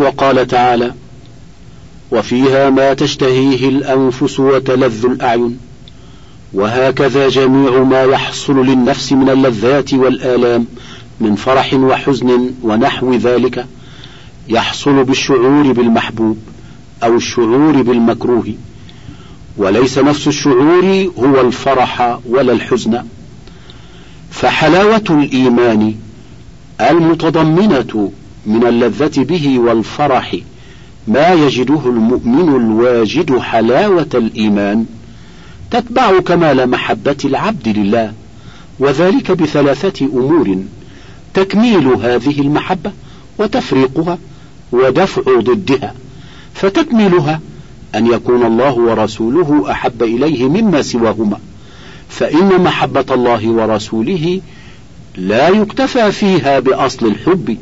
وقال تعالى وفيها ما تشتهيه الأنفس وتلذ الأعين وهكذا جميع ما يحصل للنفس من اللذات والآلام من فرح وحزن ونحو ذلك يحصل بالشعور بالمحبوب أو الشعور بالمكروه وليس نفس الشعور هو الفرح ولا الحزن. فحلاوة الإيمان المتضمنة من اللذة به والفرح. ما يجده المؤمن الواجد حلاوة الإيمان. تتبع كمال محبة العبد لله وذلك بثلاثة أمور. تكميل هذه المحبة وتفريقها ودفع ضدها. فتكملها أن يكون الله ورسوله أحب إليه مما سواهما. فإن محبة الله ورسوله لا يكتفى فيها بأصل الحب.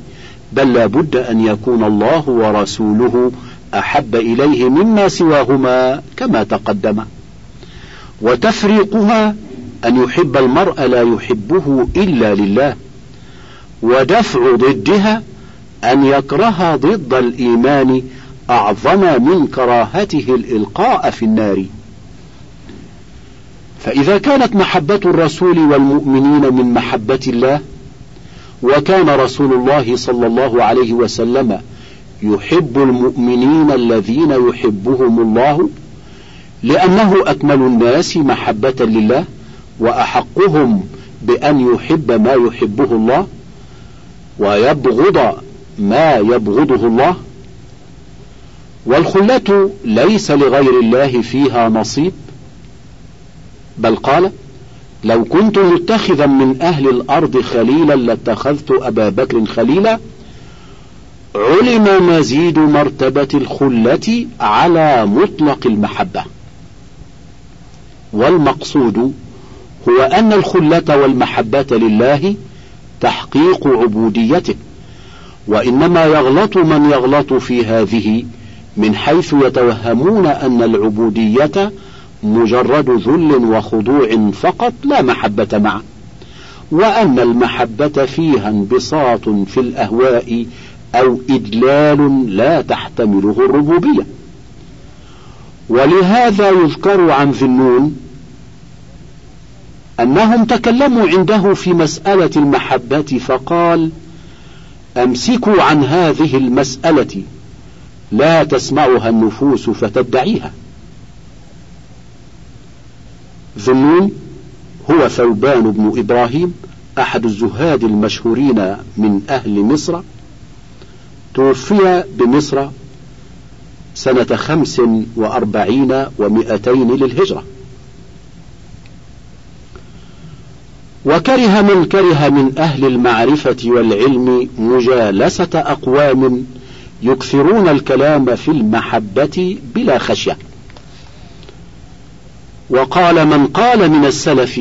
بل لا بد أن يكون الله ورسوله أحب إليه مما سواهما كما تقدم. وتفريقها أن يحب المرء لا يحبه إلا لله ودفع ضدها أن يكره ضد الإيمان أعظم من كراهته الإلقاء في النار. فإذا كانت محبة الرسول والمؤمنين من محبة الله وكان رسول الله صلى الله عليه وسلم يحب المؤمنين الذين يحبهم الله لأنه أكمل الناس محبة لله وأحقهم بأن يحب ما يحبه الله ويبغض ما يبغضه الله. والخلة ليس لغير الله فيها نصيب بل قال لو كنت متخذا من أهل الأرض خليلا لاتخذت أبا بكر خليلا علم مزيد مرتبة الخلة على مطلق المحبة. والمقصود هو أن الخلة والمحبة لله تحقيق عبوديته وإنما يغلط من يغلط في هذه من حيث يتوهمون أن العبودية مجرد ذل وخضوع فقط لا محبة معه. وأن المحبة فيها انبساط في الأهواء أو إدلال لا تحتمله الربوبية. ولهذا يذكر عن ذنون أنهم تكلموا عنده في مسألة المحبة فقال أمسكوا عن هذه المسألة لا تسمعها النفوس فتدعيها. ذنون هو ثوبان بن إبراهيم أحد الزهاد المشهورين من أهل مصر. توفي بمصر سنة خمس وأربعين ومئتين للهجرة. وكره من كره من أهل المعرفة والعلم مجالسة أقوام يكثرون الكلام في المحبة بلا خشية. وقال من قال من السلف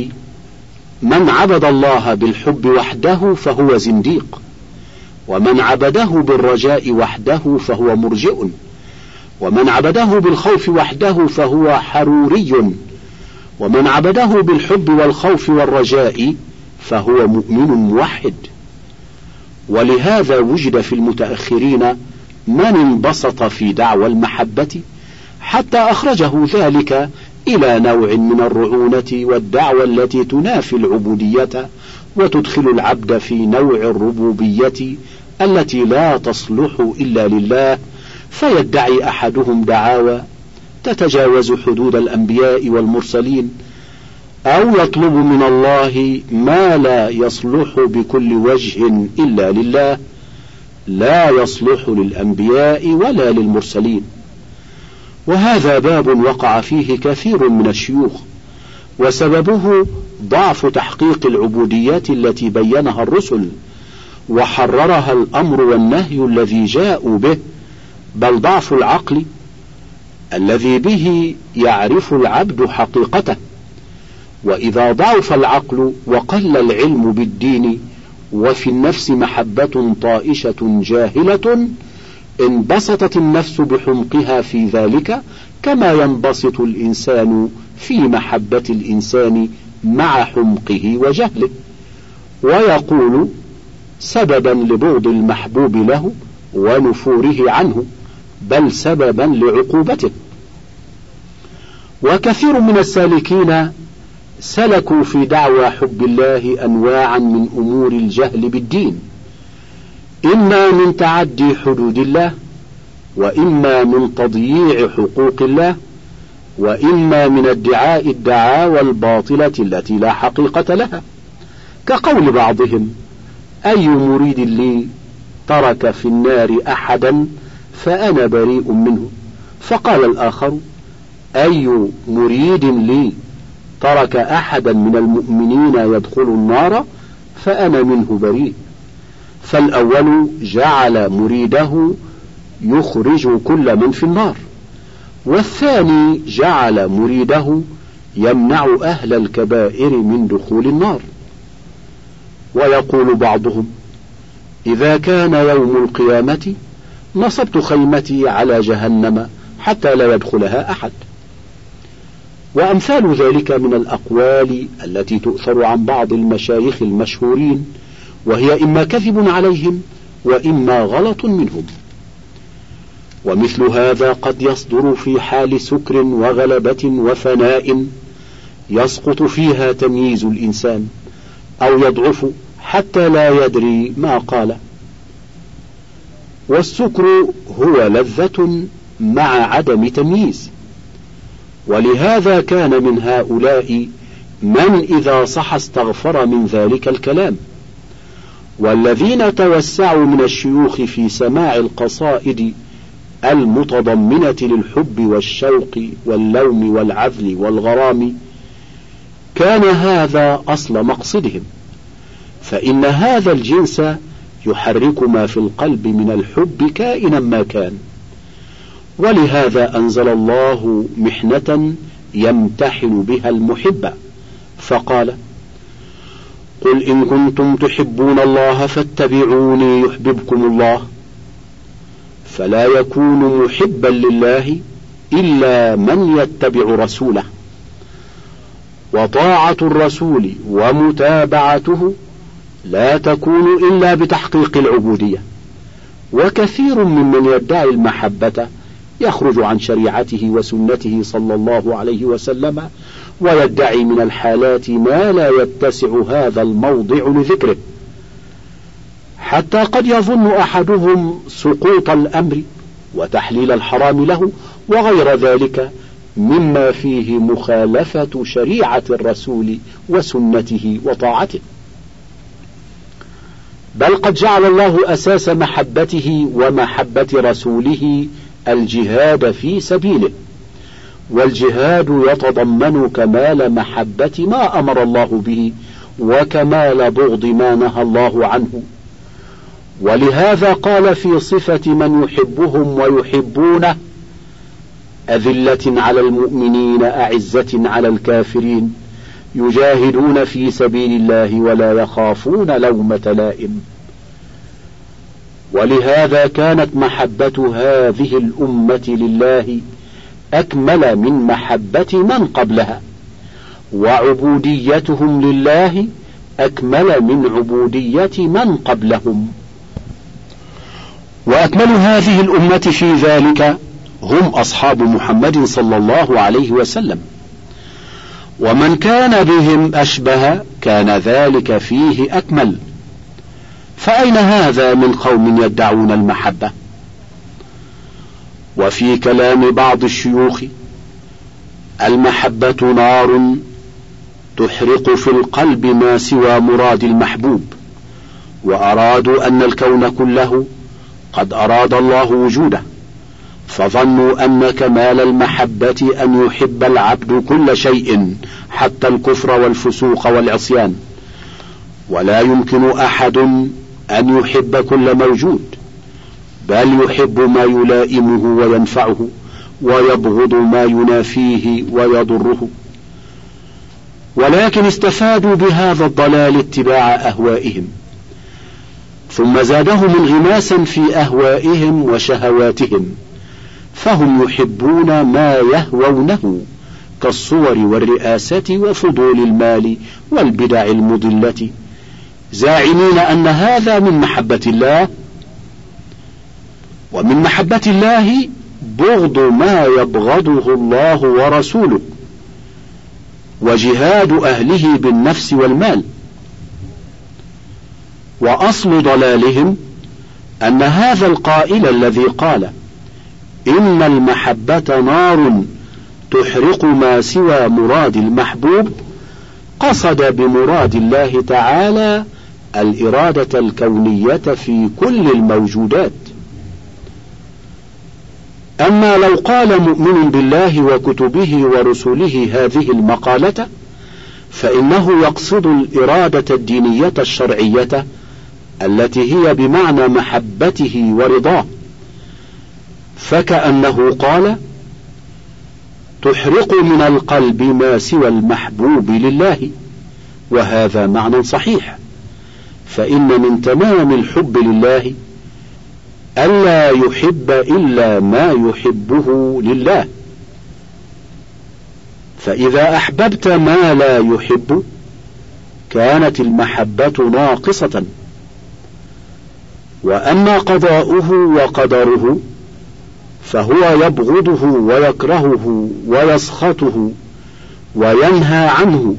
من عبد الله بالحب وحده فهو زنديق ومن عبده بالرجاء وحده فهو مرجئ ومن عبده بالخوف وحده فهو حروري ومن عبده بالحب والخوف والرجاء فهو مؤمن موحد. ولهذا وجد في المتأخرين من انبسط في دعوى المحبة حتى أخرجه ذلك إلى نوع من الرعونة والدعوة التي تنافي العبودية وتدخل العبد في نوع الربوبية التي لا تصلح إلا لله فيدعي أحدهم دعاوى تتجاوز حدود الأنبياء والمرسلين أو يطلب من الله ما لا يصلح بكل وجه إلا لله لا يصلح للأنبياء ولا للمرسلين. وهذا باب وقع فيه كثير من الشيوخ وسببه ضعف تحقيق العبوديات التي بينها الرسل وحررها الأمر والنهي الذي جاءوا به بل ضعف العقل الذي به يعرف العبد حقيقته. وإذا ضعف العقل وقل العلم بالدين وفي النفس محبة طائشة جاهلة انبسطت النفس بحمقها في ذلك كما ينبسط الإنسان في محبة الإنسان مع حمقه وجهله. ويقول سببا لبغض المحبوب له ونفوره عنه بل سببا لعقوبته. وكثير من السالكين سلكوا في دعوى حب الله انواعا من أمور الجهل بالدين. إما من تعدي حدود الله وإما من تضييع حقوق الله وإما من ادعاء الدعاوى الباطله التي لا حقيقة لها. كقول بعضهم أي مريد لي ترك في النار أحدا فأنا بريء منه؟ فقال الآخر أي مريد لي ترك أحدا من المؤمنين يدخل النار فأنا منه بريء. فالأول جعل مريده يخرج كل من في النار. والثاني جعل مريده يمنع أهل الكبائر من دخول النار. ويقول بعضهم إذا كان يوم القيامة نصبت خيمتي على جهنم حتى لا يدخلها أحد. وأمثال ذلك من الأقوال التي تؤثر عن بعض المشايخ المشهورين وهي إما كذب عليهم وإما غلط منهم. ومثل هذا قد يصدر في حال سكر وغلبة وفناء يسقط فيها تمييز الإنسان أو يضعف حتى لا يدري ما قال. والسكر هو لذة مع عدم تمييز. ولهذا كان من هؤلاء من إذا صح استغفر من ذلك الكلام. والذين توسعوا من الشيوخ في سماع القصائد المتضمنة للحب والشوق واللوم والعذل والغرام كان هذا أصل مقصدهم. فإن هذا الجنس يحرك ما في القلب من الحب كائنا ما كان. ولهذا أنزل الله محنة يمتحن بها المحب. فقال قل إن كنتم تحبون الله فاتبعوني يحببكم الله فلا يكون محبا لله إلا من يتبع رسوله وطاعة الرسول ومتابعته لا تكون إلا بتحقيق العبودية وكثير ممن يدعي المحبة يخرج عن شريعته وسنته صلى الله عليه وسلم ويدعي من الحالات ما لا يتسع هذا الموضع لذكره. حتى قد يظن أحدهم سقوط الأمر وتحليل الحرام له وغير ذلك مما فيه مخالفة شريعة الرسول وسنته وطاعته. بل قد جعل الله أساس محبته ومحبة رسوله الجهاد في سبيله. والجهاد يتضمن كمال محبة ما أمر الله به وكمال بغض ما نهى الله عنه. ولهذا قال في صفة من يحبهم ويحبونه أذلة على المؤمنين أعزة على الكافرين. يجاهدون في سبيل الله ولا يخافون لومة لائم. ولهذا كانت محبة هذه الأمة لله أكمل من محبة من قبلها. وعبوديتهم لله أكمل من عبودية من قبلهم. وأكمل هذه الأمة في ذلك هم أصحاب محمد صلى الله عليه وسلم. ومن كان بهم أشبه كان ذلك فيه أكمل. فأين هذا من قوم يدعون المحبة؟ وفي كلام بعض الشيوخ المحبة نار تحرق في القلب ما سوى مراد المحبوب وأرادوا أن الكون كله قد أراد الله وجوده فظنوا أن كمال المحبة أن يحب العبد كل شيء حتى الكفر والفسوق والعصيان. ولا يمكن أحد أن يحب كل موجود. بل يحب ما يلائمه وينفعه ويبغض ما ينافيه ويضره. ولكن استفادوا بهذا الضلال اتباع أهوائهم. ثم زادهم انغماسا في أهوائهم وشهواتهم. فهم يحبون ما يهوونه كالصور والرئاسة وفضول المال والبدع المضلة. زاعمين أن هذا من محبة الله ومن محبة الله بغض ما يبغضه الله ورسوله وجهاد أهله بالنفس والمال. وأصل ضلالهم أن هذا القائل الذي قال إن المحبة نار تحرق ما سوى مراد المحبوب قصد بمراد الله تعالى الإرادة الكونية في كل الموجودات. أما لو قال مؤمن بالله وكتبه ورسله هذه المقالة فإنه يقصد الإرادة الدينية الشرعية التي هي بمعنى محبته ورضاه. فكأنه قال تحرق من القلب ما سوى المحبوب لله وهذا معنى صحيح فإن من تمام الحب لله ألا يحب إلا ما يحبه لله. فإذا أحببت ما لا يحب كانت المحبة ناقصة. وأما قضاؤه وقدره فهو يبغضه ويكرهه ويسخطه وينهى عنه.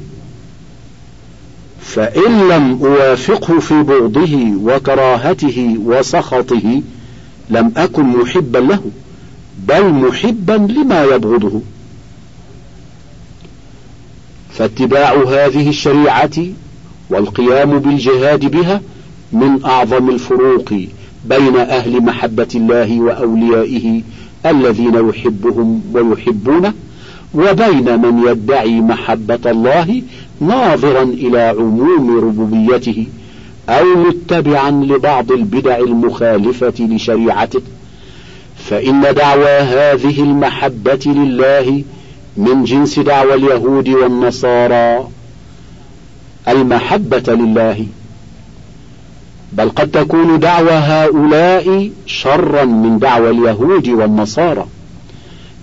فإن لم أوافقه في بغضه وكراهته وسخطه لم أكن محبا له بل محبا لما يبغضه. فاتباع هذه الشريعة والقيام بالجهاد بها من أعظم الفروق بين أهل محبة الله وأوليائه الذين يحبهم ويحبونه وبين من يدعي محبة الله ناظرا إلى عموم ربوبيته. أو متبعا لبعض البدع المخالفة لشريعته فإن دعوى هذه المحبة لله من جنس دعوى اليهود والنصارى المحبة لله. بل قد تكون دعوى هؤلاء شرا من دعوى اليهود والنصارى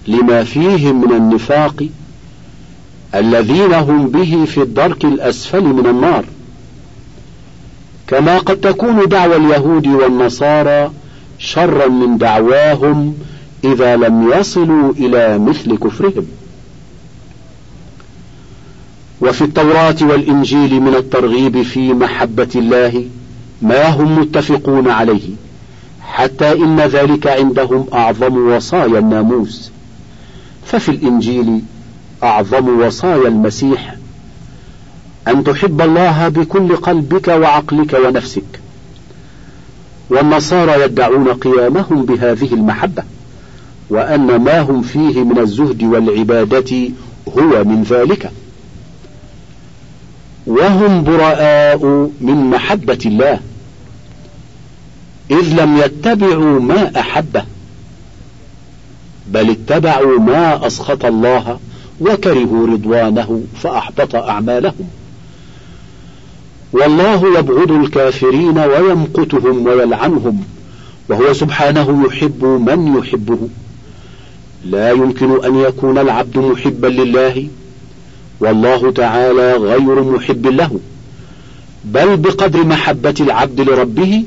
لما فيهم من النفاق الذين هم به في الدرك الأسفل من النار. كما قد تكون دعوى اليهود والنصارى شرا من دعواهم إذا لم يصلوا إلى مثل كفرهم. وفي التوراة والإنجيل من الترغيب في محبة الله ما هم متفقون عليه حتى إن ذلك عندهم أعظم وصايا الناموس. ففي الإنجيل أعظم وصايا المسيح أن تحب الله بكل قلبك وعقلك ونفسك. والنصارى يدعون قيامهم بهذه المحبة وأن ما هم فيه من الزهد والعبادة هو من ذلك. وهم براء من محبة الله إذ لم يتبعوا ما أحبه بل اتبعوا ما أسخط الله وكرهوا رضوانه فأحبط أعمالهم. والله يبغض الكافرين ويمقتهم ويلعنهم وهو سبحانه يحب من يحبه. لا يمكن أن يكون العبد محبا لله والله تعالى غير محب له بل بقدر محبة العبد لربه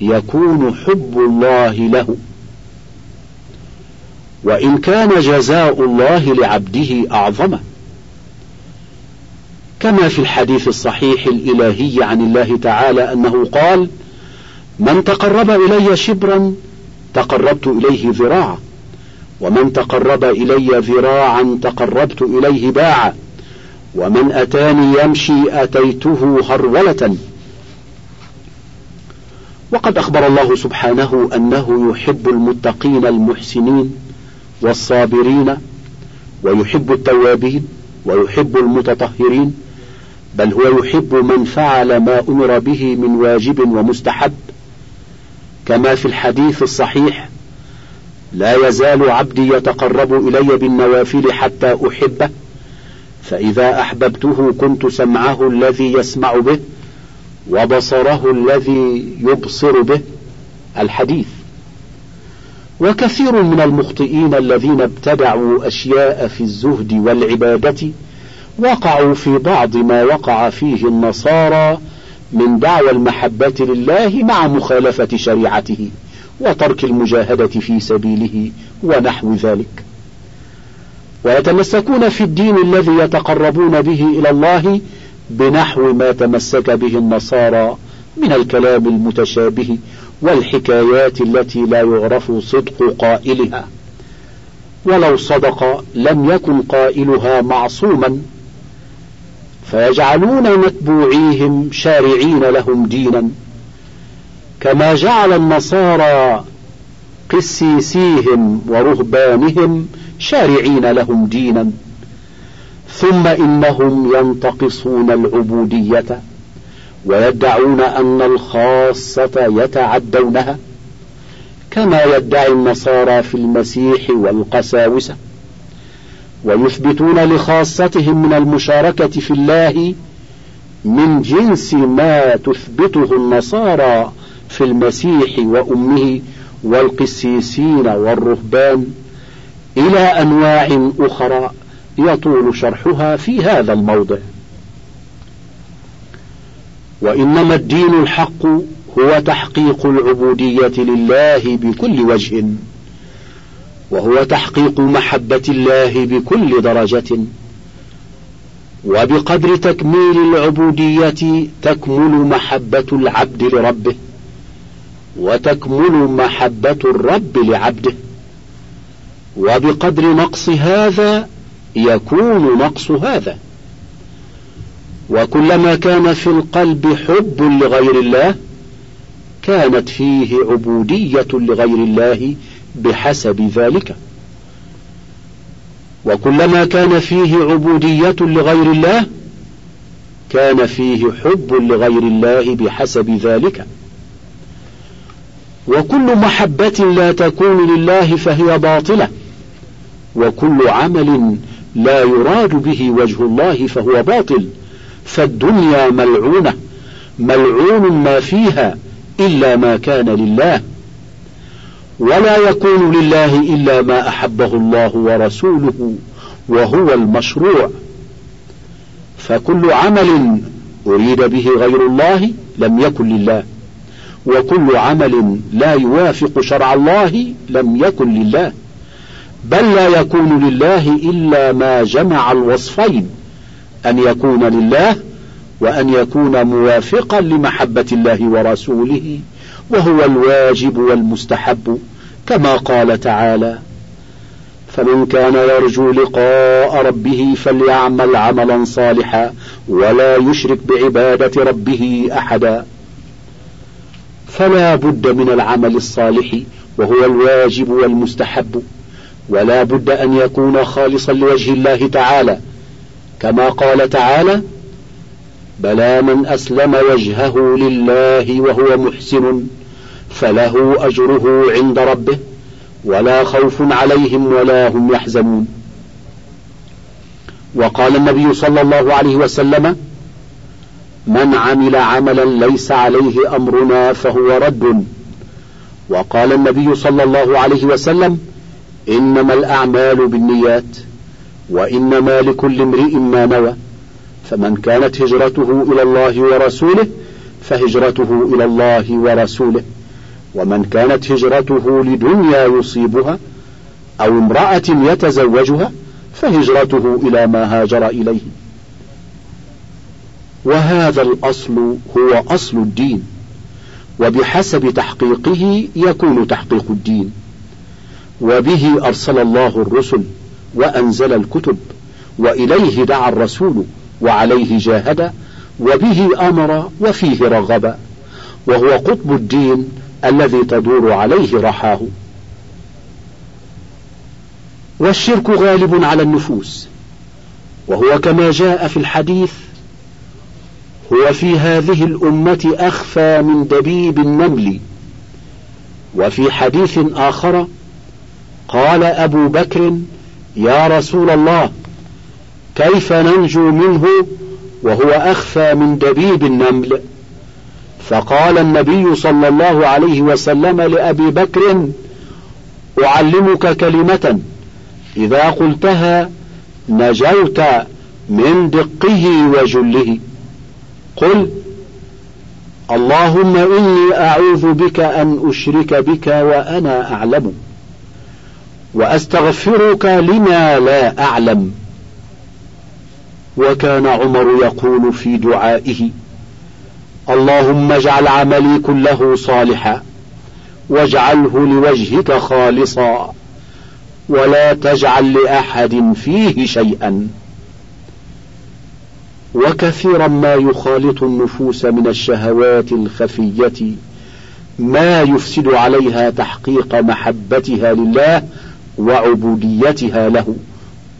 يكون حب الله له. وإن كان جزاء الله لعبده أعظم. كما في الحديث الصحيح الإلهي عن الله تعالى أنه قال من تقرب إلي شبرا تقربت إليه ذراعا ومن تقرب إلي ذراعا تقربت إليه باعا ومن أتاني يمشي أتيته هرولة. وقد أخبر الله سبحانه أنه يحب المتقين المحسنين والصابرين ويحب التوابين ويحب المتطهرين بل هو يحب من فعل ما أمر به من واجب ومستحب. كما في الحديث الصحيح لا يزال عبدي يتقرب إلي بالنوافل حتى أحبه فإذا أحببته كنت سمعه الذي يسمع به وبصره الذي يبصر به. الحديث وكثير من المخطئين الذين ابتدعوا أشياء في الزهد والعبادة وقعوا في بعض ما وقع فيه النصارى من دعوى المحبة لله مع مخالفة شريعته وترك المجاهدة في سبيله ونحو ذلك. ويتمسكون في الدين الذي يتقربون به إلى الله بنحو ما تمسك به النصارى من الكلام المتشابه والحكايات التي لا يعرف صدق قائلها. ولو صدق لم يكن قائلها معصوما فيجعلون متبوعيهم شارعين لهم دينا. كما جعل النصارى قسيسيهم ورهبانهم شارعين لهم دينا. ثم إنهم ينتقصون العبودية ويدعون أن الخاصة يتعدونها. كما يدعي النصارى في المسيح والقساوسة. ويثبتون لخاصتهم من المشاركة في الله من جنس ما تثبته النصارى في المسيح وأمه والقسيسين والرهبان إلى أنواع أخرى يطول شرحها في هذا الموضع. وإنما الدين الحق هو تحقيق العبودية لله بكل وجه. وهو تحقيق محبة الله بكل درجة وبقدر تكميل العبودية تكمل محبة العبد لربه وتكمل محبة الرب لعبده وبقدر نقص هذا يكون نقص هذا وكلما كان في القلب حب لغير الله كانت فيه عبودية لغير الله بحسب ذلك. وكلما كان فيه عبودية لغير الله كان فيه حب لغير الله بحسب ذلك. وكل محبة لا تكون لله فهي باطلة وكل عمل لا يراد به وجه الله فهو باطل. فالدنيا ملعونة ملعون ما فيها إلا ما كان لله. ولا يكون لله إلا ما أحبه الله ورسوله وهو المشروع. فكل عمل أريد به غير الله لم يكن لله وكل عمل لا يوافق شرع الله لم يكن لله بل لا يكون لله إلا ما جمع الوصفين أن يكون لله وأن يكون موافقا لمحبة الله ورسوله وهو الواجب والمستحب كما قال تعالى فمن كان يرجو لقاء ربه فليعمل عملا صالحا ولا يشرك بعبادة ربه أحدا. فلا بد من العمل الصالح وهو الواجب والمستحب ولا بد أن يكون خالصا لوجه الله تعالى كما قال تعالى بلى من أسلم وجهه لله وهو محسن. فله أجره عند ربه ولا خوف عليهم ولا هم يحزنون. وقال النبي صلى الله عليه وسلم من عمل عملا ليس عليه أمرنا فهو رد. وقال النبي صلى الله عليه وسلم إنما الأعمال بالنيات وإنما لكل امرئ ما نوى فمن كانت هجرته إلى الله ورسوله فهجرته إلى الله ورسوله. ومن كانت هجرته لدنيا يصيبها أو امرأة يتزوجها فهجرته إلى ما هاجر إليه. وهذا الأصل هو أصل الدين وبحسب تحقيقه يكون تحقيق الدين. وبه أرسل الله الرسل وأنزل الكتب وإليه دعا الرسول وعليه جاهد وبه أمر وفيه رغب. وهو قطب الدين الذي تدور عليه رحاه. والشرك غالب على النفوس. وهو كما جاء في الحديث هو في هذه الأمة أخفى من دبيب النمل. وفي حديث آخر قال أبو بكر يا رسول الله كيف ننجو منه وهو أخفى من دبيب النمل؟ فقال النبي صلى الله عليه وسلم لأبي بكر أعلمك كلمة. إذا قلتها نجوت من دقه وجله. قل اللهم إني أعوذ بك أن أشرك بك وأنا أعلم. وأستغفرك لما لا أعلم. وكان عمر يقول في دعائه اللهم اجعل عملي كله صالحا واجعله لوجهك خالصا ولا تجعل لأحد فيه شيئا وكثيرا ما يخالط النفوس من الشهوات الخفية ما يفسد عليها تحقيق محبتها لله وعبوديتها له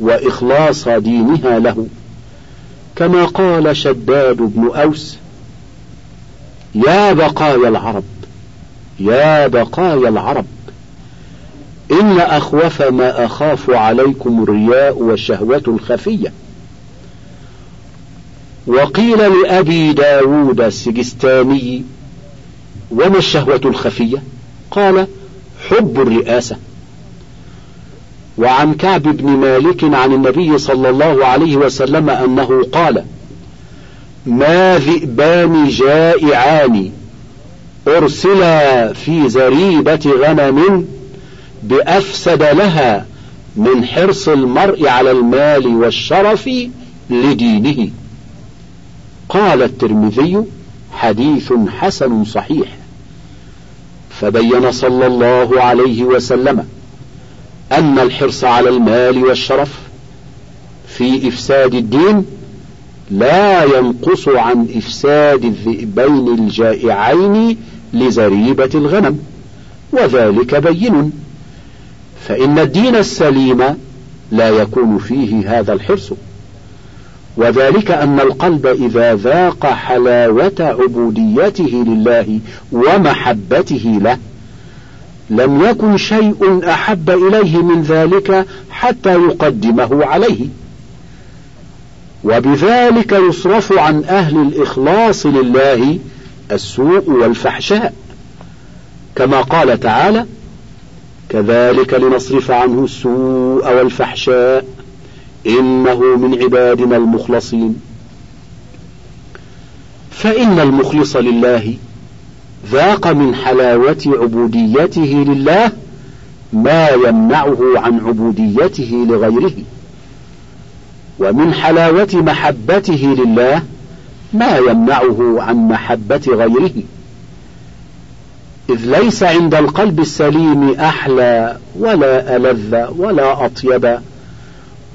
وإخلاص دينها له كما قال شداد بن أوس يا بقايا العرب يا بقايا العرب إن أخوف ما أخاف عليكم الرياء والشهوة الخفية. وقيل لأبي داود السجستاني وما الشهوة الخفية؟ قال حب الرئاسة. وعن كعب بن مالك عن النبي صلى الله عليه وسلم أنه قال ما ذئبان جائعان. أرسلا في زريبة غنم بأفسد لها من حرص المرء على المال والشرف لدينه. قال الترمذي حديث حسن صحيح. فبين صلى الله عليه وسلم أن الحرص على المال والشرف في إفساد الدين لا ينقص عن إفساد الذئبين الجائعين لزريبة الغنم وذلك بين. فإن الدين السليم لا يكون فيه هذا الحرص وذلك أن القلب إذا ذاق حلاوة عبوديته لله ومحبته له لم يكن شيء أحب إليه من ذلك حتى يقدمه عليه. وبذلك يصرف عن أهل الإخلاص لله السوء والفحشاء. كما قال تعالى كذلك لنصرف عنه السوء والفحشاء إنه من عبادنا المخلصين. فإن المخلص لله ذاق من حلاوة عبوديته لله ما يمنعه عن عبوديته لغيره. ومن حلاوة محبته لله ما يمنعه عن محبة غيره. إذ ليس عند القلب السليم أحلى ولا ألذ ولا أطيب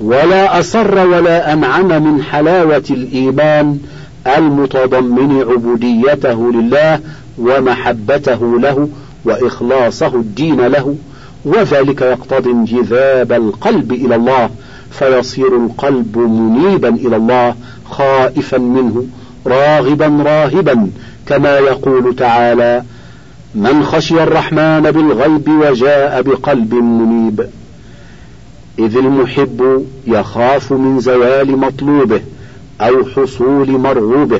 ولا أصر ولا أنعم من حلاوة الإيمان المتضمن عبوديته لله ومحبته له وإخلاصه الدين له. وذلك يقتضي انجذاب القلب إلى الله فيصير القلب منيبا إلى الله خائفا منه راغبا راهبا كما يقول تعالى من خشي الرحمن بالغيب وجاء بقلب منيب. إذ المحب يخاف من زوال مطلوبه أو حصول مرغوبه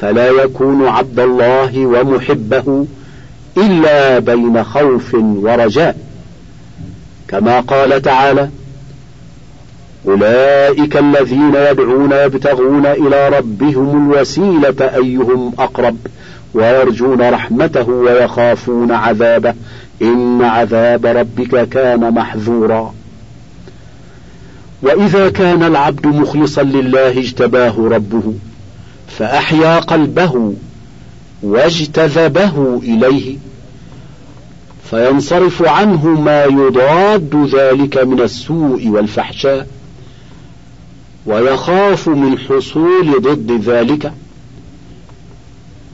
فلا يكون عبد الله ومحبه إلا بين خوف ورجاء. كما قال تعالى أولئك الذين يدعون يبتغون إلى ربهم الوسيلة أيهم أقرب ويرجون رحمته ويخافون عذابه. إن عذاب ربك كان محذورا. وإذا كان العبد مخلصا لله اجتباه ربه فأحيا قلبه واجتذبه إليه فينصرف عنه ما يضاد ذلك من السوء والفحشاء. ويخاف من حصول ضد ذلك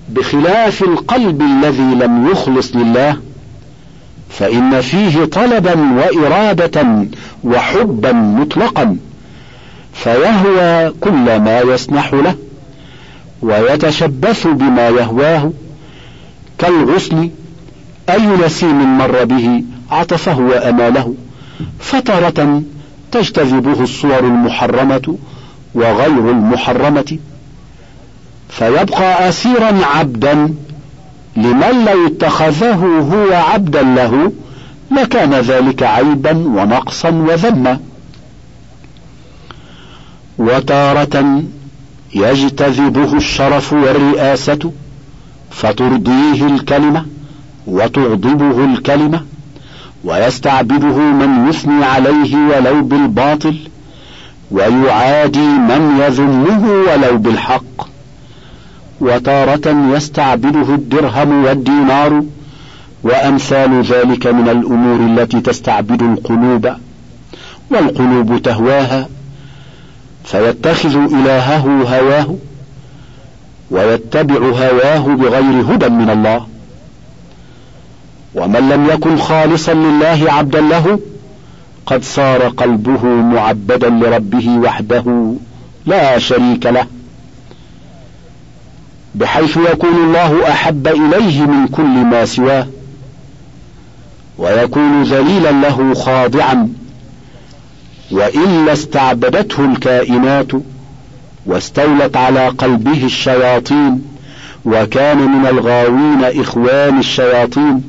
بخلاف القلب الذي لم يخلص لله فإن فيه طلبا وإرادة وحبا مطلقا فيهوى كل ما يسمح له ويتشبث بما يهواه كالغصن أي نسيم مر به عطفه وأماله فترة تجتذبه الصور المحرمة وغير المحرمة فيبقى أسيرا عبدا لمن لو اتخذه هو عبدا له لكان ذلك عيبا ونقصا وذما. وتارة يجتذبه الشرف والرئاسة فترضيه الكلمة وتغضبه الكلمة ويستعبده من يثني عليه ولو بالباطل ويعادي من يذمه ولو بالحق. وتارة يستعبده الدرهم والدينار وأمثال ذلك من الأمور التي تستعبد القلوب والقلوب تهواها فيتخذ إلهه هواه ويتبع هواه بغير هدى من الله. ومن لم يكن خالصا لله عبدا له قد صار قلبه معبدا لربه وحده لا شريك له. بحيث يكون الله أحب إليه من كل ما سواه ويكون ذليلا له خاضعا والا استعبدته الكائنات واستولت على قلبه الشياطين وكان من الغاوين إخوان الشياطين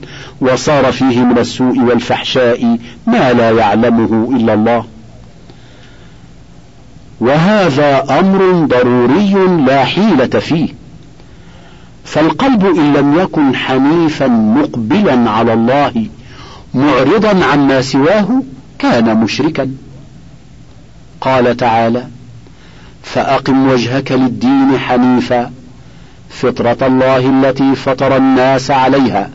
وصار فيه من السوء والفحشاء ما لا يعلمه إلا الله. وهذا أمر ضروري لا حيلة فيه. فالقلب إن لم يكن حنيفا مقبلا على الله معرضا عما سواه كان مشركا. قال تعالى فأقم وجهك للدين حنيفا فطرة الله التي فطر الناس عليها.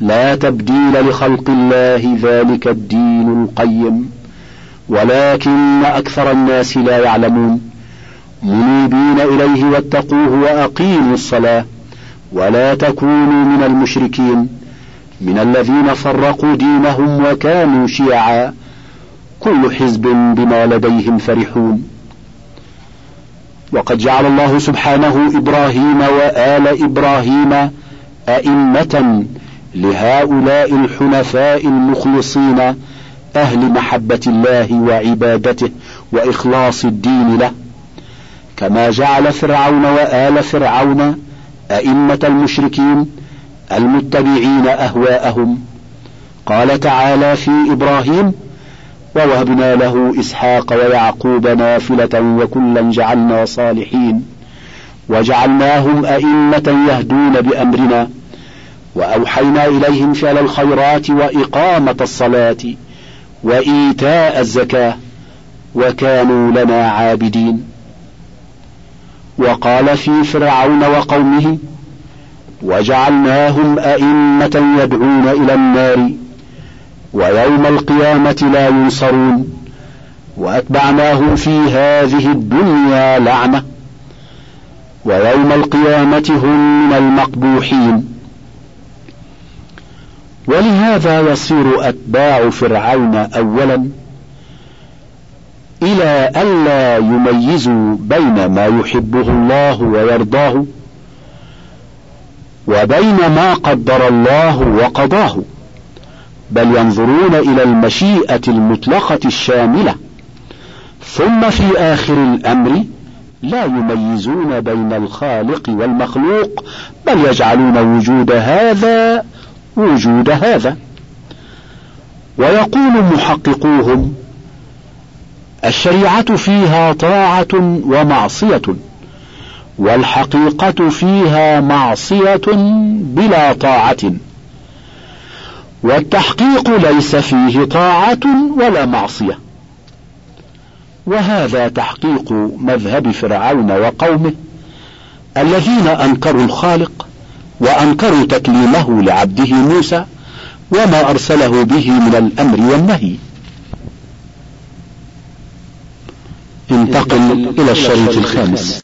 لا تبديل لخلق الله ذلك الدين القيم ولكن أكثر الناس لا يعلمون. منيبين إليه واتقوه وأقيموا الصلاة ولا تكونوا من المشركين من الذين فرقوا دينهم وكانوا شيعا. كل حزب بما لديهم فرحون. وقد جعل الله سبحانه إبراهيم وآل إبراهيم أئمة لهؤلاء الحنفاء المخلصين أهل محبة الله وعبادته وإخلاص الدين له. كما جعل فرعون وآل فرعون أئمة المشركين المتبعين أهواءهم. قال تعالى في إبراهيم ووهبنا له إسحاق ويعقوب نافلة وكلا جعلنا صالحين. وجعلناهم أئمة يهدون بأمرنا وأوحينا إليهم فعل الخيرات وإقامة الصلاة وإيتاء الزكاة وكانوا لنا عابدين. وقال في فرعون وقومه وجعلناهم أئمة يدعون إلى النار ويوم القيامة لا ينصرون واتبعناهم في هذه الدنيا لعنة ويوم القيامة هم من المقبوحين. ولهذا يصير أتباع فرعون أولا إلى ألا يميزوا بين ما يحبه الله ويرضاه وبين ما قدر الله وقضاه بل ينظرون إلى المشيئة المطلقة الشاملة ثم في آخر الأمر لا يميزون بين الخالق والمخلوق بل يجعلون وجود هذا وجود هذا. ويقول محققوهم الشريعة فيها طاعة ومعصية والحقيقة فيها معصية بلا طاعة. والتحقيق ليس فيه طاعة ولا معصية. وهذا تحقيق مذهب فرعون وقومه الذين أنكروا الخالق وأنكروا تكليمه لعبده موسى وما أرسله به من الأمر والنهي. انتقل إلى الشريط الخامس.